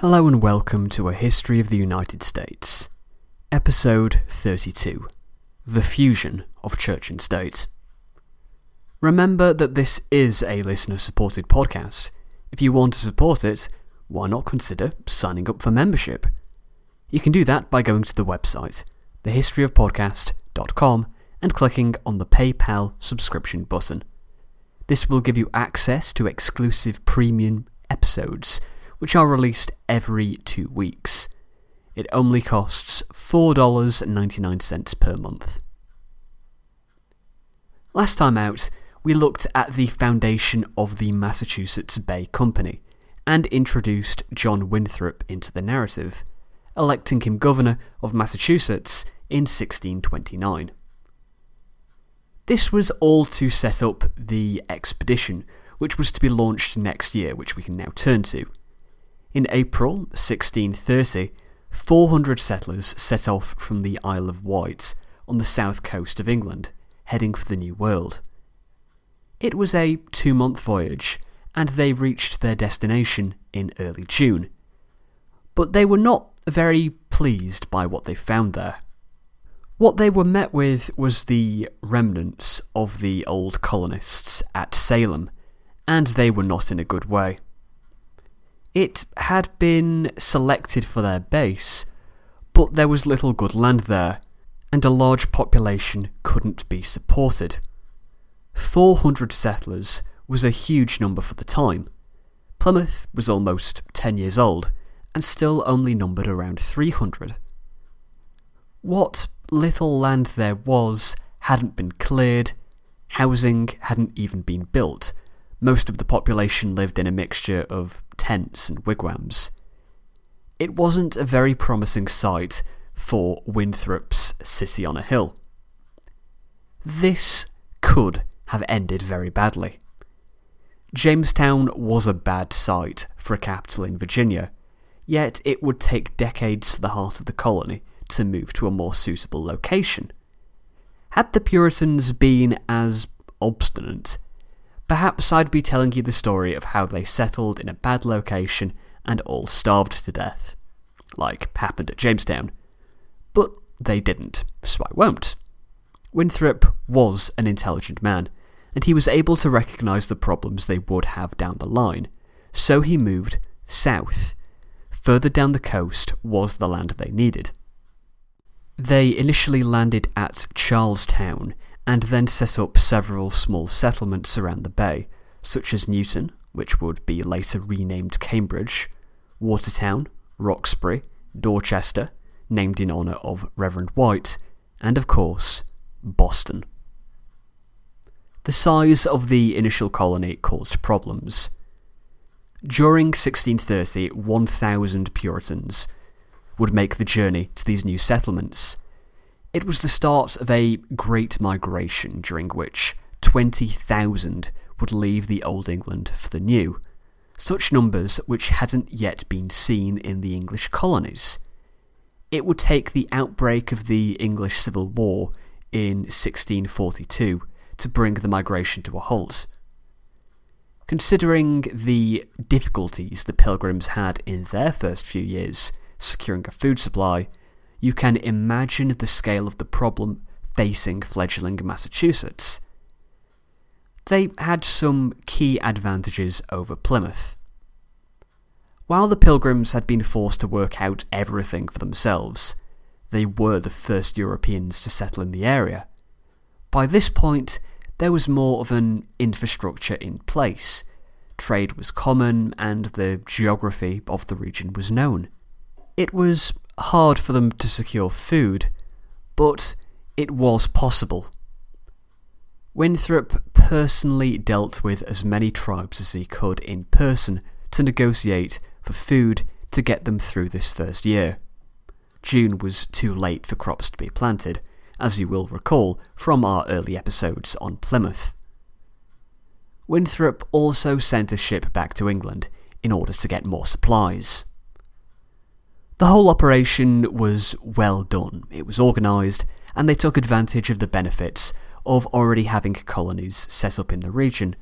Hello and welcome to A History of the United States, Episode 32 The Fusion of Church and State. Remember that this is a listener supported podcast. If you want to support it, why not consider signing up for membership? You can do that by going to the website, thehistoryofpodcast.com, and clicking on the PayPal subscription button. This will give you access to exclusive premium episodes which are released every two weeks. It only costs $4.99 per month. Last time out, we looked at the foundation of the Massachusetts Bay Company and introduced John Winthrop into the narrative, electing him governor of Massachusetts in 1629. This was all to set up the expedition, which was to be launched next year, which we can now turn to. In April 1630, 400 settlers set off from the Isle of Wight on the south coast of England, heading for the New World. It was a two month voyage, and they reached their destination in early June. But they were not very pleased by what they found there. What they were met with was the remnants of the old colonists at Salem, and they were not in a good way. It had been selected for their base, but there was little good land there, and a large population couldn't be supported. 400 settlers was a huge number for the time. Plymouth was almost 10 years old, and still only numbered around 300. What little land there was hadn't been cleared, housing hadn't even been built, most of the population lived in a mixture of tents and wigwams. It wasn't a very promising site for Winthrop's City on a Hill. This could have ended very badly. Jamestown was a bad site for a capital in Virginia, yet it would take decades for the heart of the colony to move to a more suitable location. Had the Puritans been as obstinate Perhaps I'd be telling you the story of how they settled in a bad location and all starved to death, like happened at Jamestown. But they didn't, so I won't. Winthrop was an intelligent man, and he was able to recognise the problems they would have down the line, so he moved south. Further down the coast was the land they needed. They initially landed at Charlestown and then set up several small settlements around the bay, such as Newton, which would be later renamed Cambridge, Watertown, Roxbury, Dorchester, named in honour of Reverend White, and of course, Boston. The size of the initial colony caused problems. During 1630, 1,000 Puritans would make the journey to these new settlements, it was the start of a great migration during which 20,000 would leave the Old England for the New, such numbers which hadn't yet been seen in the English colonies. It would take the outbreak of the English Civil War in 1642 to bring the migration to a halt. Considering the difficulties the Pilgrims had in their first few years securing a food supply, you can imagine the scale of the problem facing fledgling Massachusetts. They had some key advantages over Plymouth. While the Pilgrims had been forced to work out everything for themselves, they were the first Europeans to settle in the area. By this point, there was more of an infrastructure in place. Trade was common, and the geography of the region was known. It was hard for them to secure food, but it was possible. Winthrop personally dealt with as many tribes as he could in person to negotiate for food to get them through this first year. June was too late for crops to be planted, as you will recall from our early episodes on Plymouth. Winthrop also sent a ship back to England in order to get more supplies. The whole operation was well done, it was organised, and they took advantage of the benefits of already having colonies set up in the region.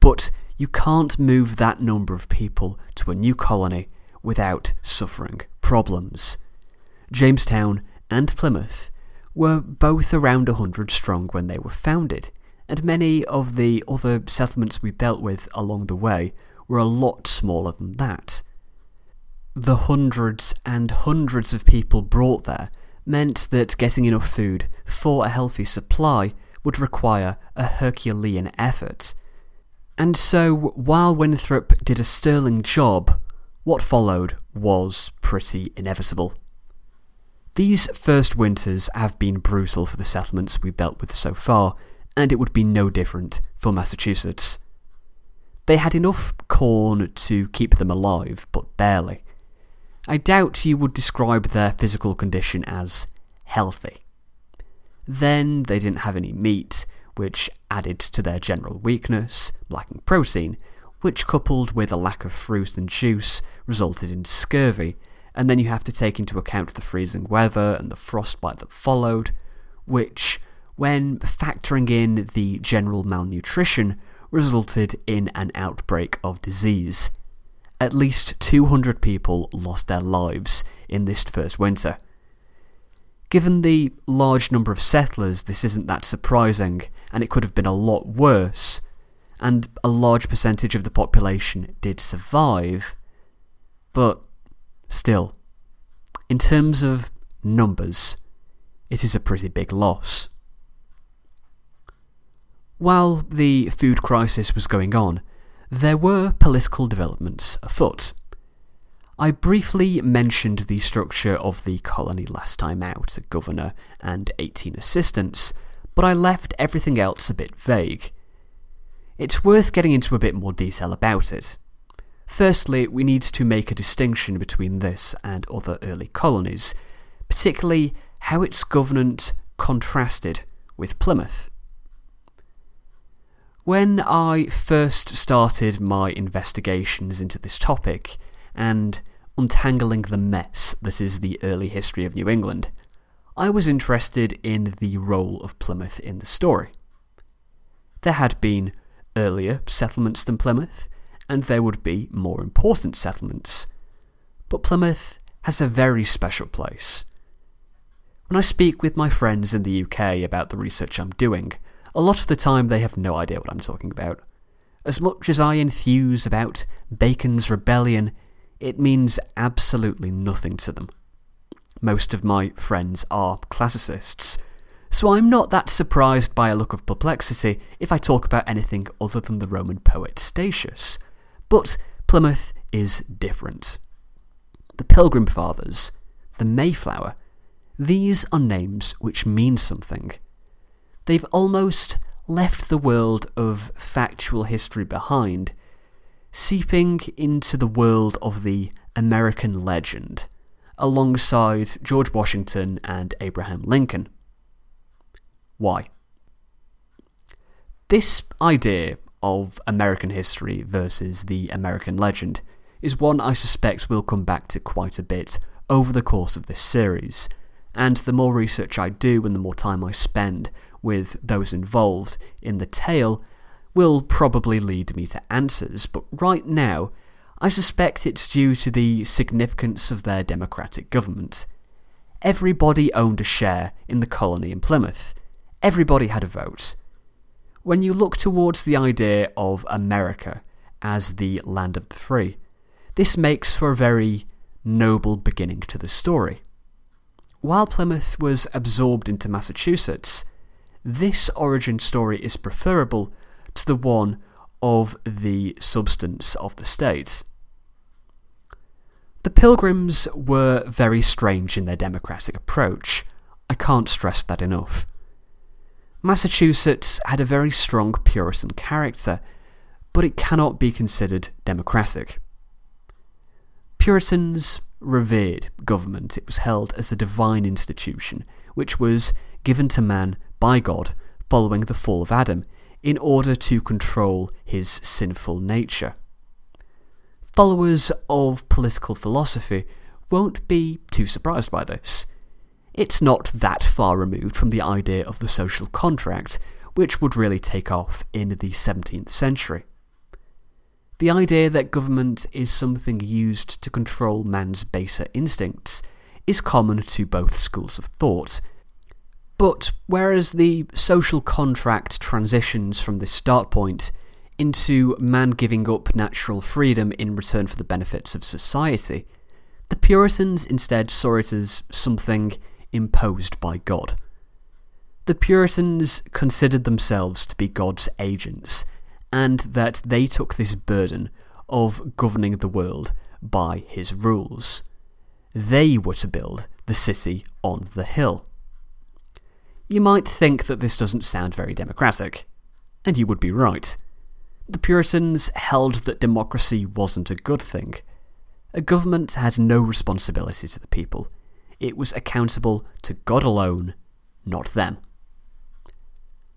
But you can't move that number of people to a new colony without suffering problems. Jamestown and Plymouth were both around a hundred strong when they were founded, and many of the other settlements we dealt with along the way were a lot smaller than that. The hundreds and hundreds of people brought there meant that getting enough food for a healthy supply would require a Herculean effort. And so, while Winthrop did a sterling job, what followed was pretty inevitable. These first winters have been brutal for the settlements we've dealt with so far, and it would be no different for Massachusetts. They had enough corn to keep them alive, but barely. I doubt you would describe their physical condition as healthy. Then they didn't have any meat, which added to their general weakness, lacking protein, which coupled with a lack of fruit and juice resulted in scurvy, and then you have to take into account the freezing weather and the frostbite that followed, which, when factoring in the general malnutrition, resulted in an outbreak of disease. At least 200 people lost their lives in this first winter. Given the large number of settlers, this isn't that surprising, and it could have been a lot worse, and a large percentage of the population did survive, but still, in terms of numbers, it is a pretty big loss. While the food crisis was going on, there were political developments afoot. I briefly mentioned the structure of the colony last time out, a governor and 18 assistants, but I left everything else a bit vague. It's worth getting into a bit more detail about it. Firstly, we need to make a distinction between this and other early colonies, particularly how its governance contrasted with Plymouth. When I first started my investigations into this topic, and untangling the mess that is the early history of New England, I was interested in the role of Plymouth in the story. There had been earlier settlements than Plymouth, and there would be more important settlements. But Plymouth has a very special place. When I speak with my friends in the UK about the research I'm doing, a lot of the time they have no idea what I'm talking about. As much as I enthuse about Bacon's rebellion, it means absolutely nothing to them. Most of my friends are classicists, so I'm not that surprised by a look of perplexity if I talk about anything other than the Roman poet Statius. But Plymouth is different. The Pilgrim Fathers, the Mayflower, these are names which mean something. They've almost left the world of factual history behind, seeping into the world of the American legend, alongside George Washington and Abraham Lincoln. Why? This idea of American history versus the American legend is one I suspect we'll come back to quite a bit over the course of this series, and the more research I do and the more time I spend with those involved in the tale will probably lead me to answers, but right now, I suspect it's due to the significance of their democratic government. Everybody owned a share in the colony in Plymouth. Everybody had a vote. When you look towards the idea of America as the land of the free, this makes for a very noble beginning to the story. While Plymouth was absorbed into Massachusetts, this origin story is preferable to the one of the substance of the state. The Pilgrims were very strange in their democratic approach. I can't stress that enough. Massachusetts had a very strong Puritan character, but it cannot be considered democratic. Puritans revered government. It was held as a divine institution, which was given to man by God following the fall of Adam in order to control his sinful nature. Followers of political philosophy won't be too surprised by this. It's not that far removed from the idea of the social contract, which would really take off in the 17th century. The idea that government is something used to control man's baser instincts is common to both schools of thought. But whereas the social contract transitions from this start point into man giving up natural freedom in return for the benefits of society, the Puritans instead saw it as something imposed by God. The Puritans considered themselves to be God's agents, and that they took this burden of governing the world by his rules. They were to build the city on the hill. You might think that this doesn't sound very democratic, and you would be right. The Puritans held that democracy wasn't a good thing. A government had no responsibility to the people. It was accountable to God alone, not them.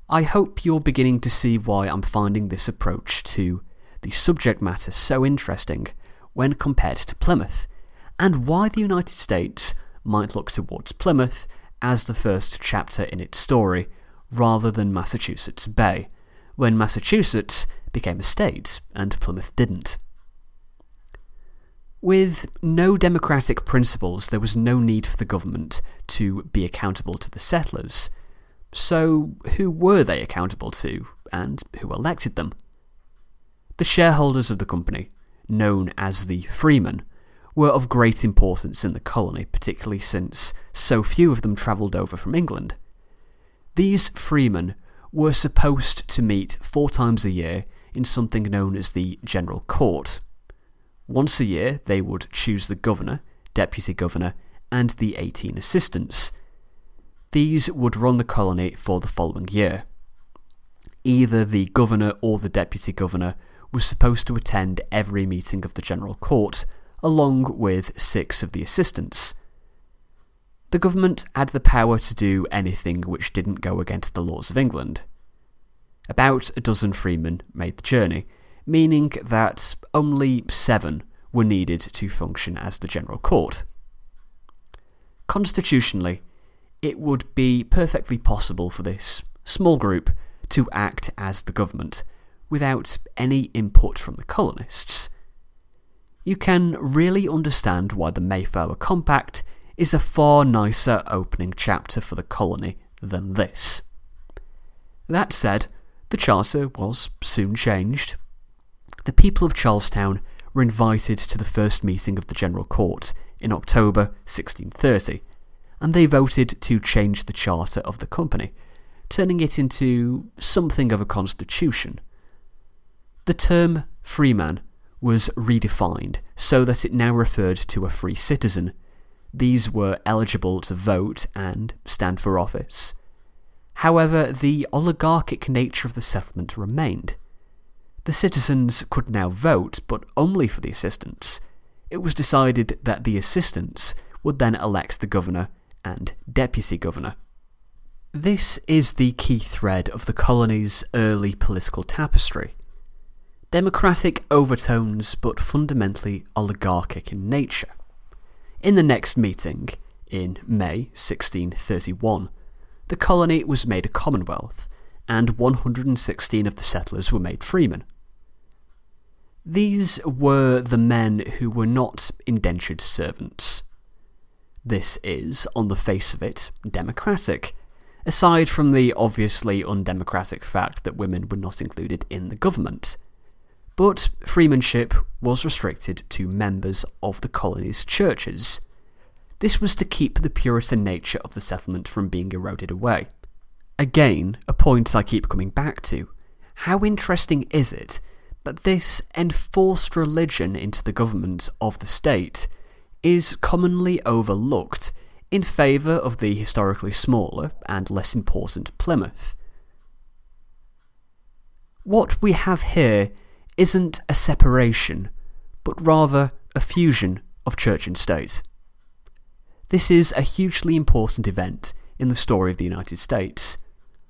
I hope you're beginning to see why I'm finding this approach to the subject matter so interesting when compared to Plymouth, and why the United States might look towards Plymouth as the first chapter in its story, rather than Massachusetts Bay, when Massachusetts became a state and Plymouth didn't. With no democratic principles, there was no need for the government to be accountable to the settlers. So, who were they accountable to, and who elected them? The shareholders of the company, known as the freemen, were of great importance in the colony, particularly since so few of them travelled over from England. These freemen were supposed to meet four times a year in something known as the General Court. Once a year, they would choose the governor, deputy governor, and the 18 assistants. These would run the colony for the following year. Either the governor or the deputy governor was supposed to attend every meeting of the General Court, along with six of the assistants. The government had the power to do anything which didn't go against the laws of England. About a dozen freemen made the journey, meaning that only seven were needed to function as the General Court. Constitutionally, it would be perfectly possible for this small group to act as the government without any input from the colonists. You can really understand why the Mayflower Compact is a far nicer opening chapter for the colony than this. That said, the charter was soon changed. The people of Charlestown were invited to the first meeting of the General Court in October 1630, and they voted to change the charter of the company, turning it into something of a constitution. The term freeman was redefined so that it now referred to a free citizen. These were eligible to vote and stand for office. However, the oligarchic nature of the settlement remained. The citizens could now vote, but only for the assistants. It was decided that the assistants would then elect the governor and deputy governor. This is the key thread of the colony's early political tapestry. Democratic overtones, but fundamentally oligarchic in nature. In the next meeting, in May 1631, the colony was made a commonwealth, and 116 of the settlers were made freemen. These were the men who were not indentured servants. This is, on the face of it, democratic, aside from the obviously undemocratic fact that women were not included in the government. But freemanship was restricted to members of the colony's churches. This was to keep the Puritan nature of the settlement from being eroded away. Again, a point I keep coming back to. How interesting is it that this enforced religion into the government of the state is commonly overlooked in favour of the historically smaller and less important Plymouth? What we have here isn't a separation, but rather a fusion of church and state. This is a hugely important event in the story of the United States,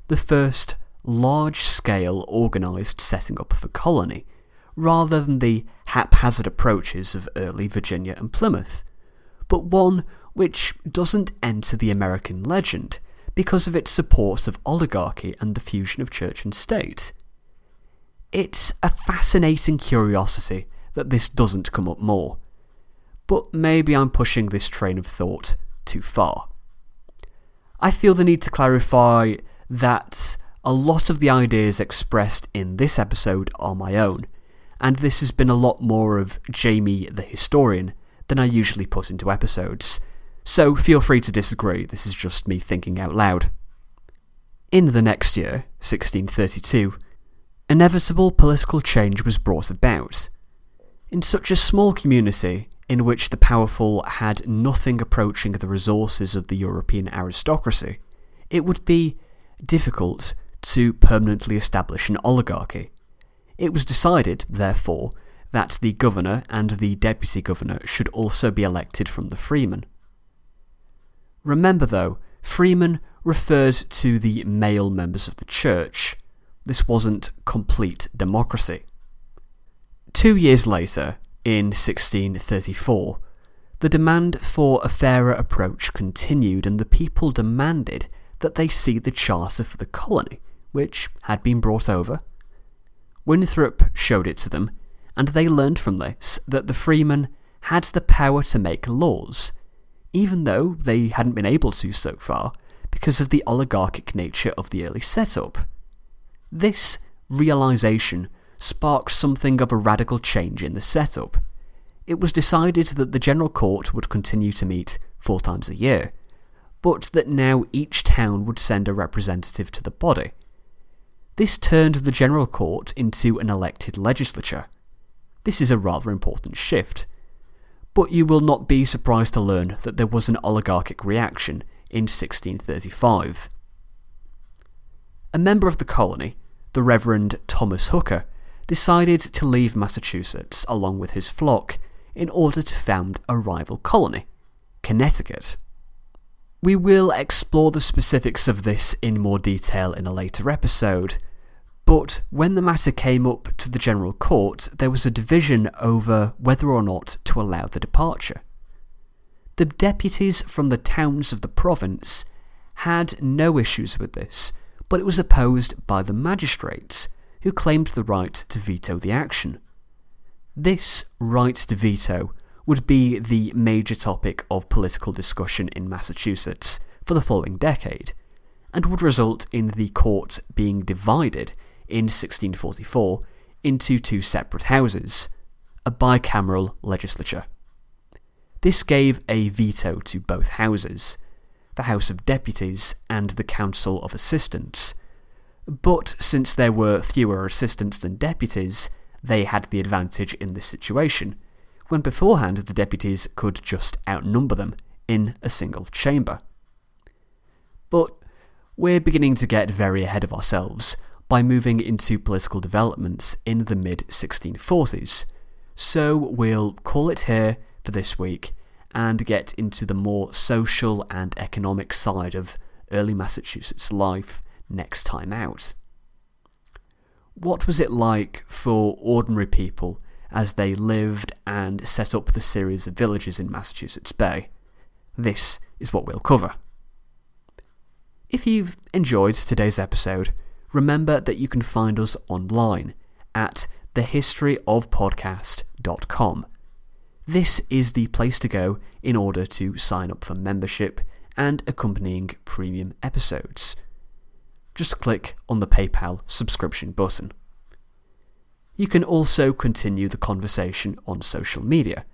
the first large-scale organised setting up of a colony, rather than the haphazard approaches of early Virginia and Plymouth, but one which doesn't enter the American legend because of its support of oligarchy and the fusion of church and state. It's a fascinating curiosity that this doesn't come up more. But maybe I'm pushing this train of thought too far. I feel the need to clarify that a lot of the ideas expressed in this episode are my own, and this has been a lot more of Jamie the historian than I usually put into episodes, so feel free to disagree, this is just me thinking out loud. In the next year, 1632, inevitable political change was brought about. In such a small community, in which the powerful had nothing approaching the resources of the European aristocracy, it would be difficult to permanently establish an oligarchy. It was decided, therefore, that the governor and the deputy governor should also be elected from the freemen. Remember, though, freemen referred to the male members of the church. This wasn't complete democracy. Two years later, in 1634, the demand for a fairer approach continued, and the people demanded that they see the charter for the colony, which had been brought over. Winthrop showed it to them, and they learned from this that the freemen had the power to make laws, even though they hadn't been able to so far because of the oligarchic nature of the early setup. This realization sparked something of a radical change in the setup. It was decided that the General Court would continue to meet four times a year, but that now each town would send a representative to the body. This turned the General Court into an elected legislature. This is a rather important shift. But you will not be surprised to learn that there was an oligarchic reaction in 1635. A member of the colony, the Reverend Thomas Hooker, decided to leave Massachusetts along with his flock in order to found a rival colony, Connecticut. We will explore the specifics of this in more detail in a later episode, but when the matter came up to the General Court, there was a division over whether or not to allow the departure. The deputies from the towns of the province had no issues with this, but it was opposed by the magistrates, who claimed the right to veto the action. This right to veto would be the major topic of political discussion in Massachusetts for the following decade, and would result in the court being divided in 1644 into two separate houses, a bicameral legislature. This gave a veto to both houses, the House of Deputies and the Council of Assistants, but since there were fewer assistants than deputies, they had the advantage in this situation, when beforehand the deputies could just outnumber them in a single chamber. But we're beginning to get very ahead of ourselves by moving into political developments in the mid 1640s, so we'll call it here for this week and get into the more social and economic side of early Massachusetts life next time out. What was it like for ordinary people as they lived and set up the series of villages in Massachusetts Bay? This is what we'll cover. If you've enjoyed today's episode, remember that you can find us online at thehistoryofpodcast.com. This is the place to go in order to sign up for membership and accompanying premium episodes just click on the PayPal subscription button. You can also continue the conversation on social media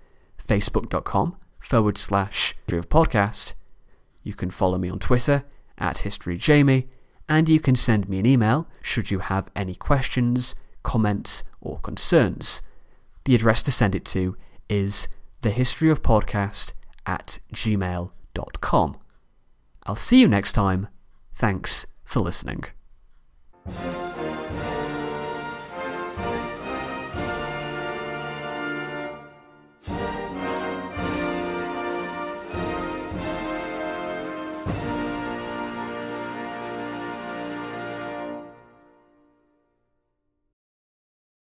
facebook.com forward slash podcast. You can follow me on Twitter at HistoryJamie, and you can send me an email should you have any questions, comments, or concerns. The address to send it to is thehistoryofpodcast at gmail.com. I'll see you next time. Thanks for listening.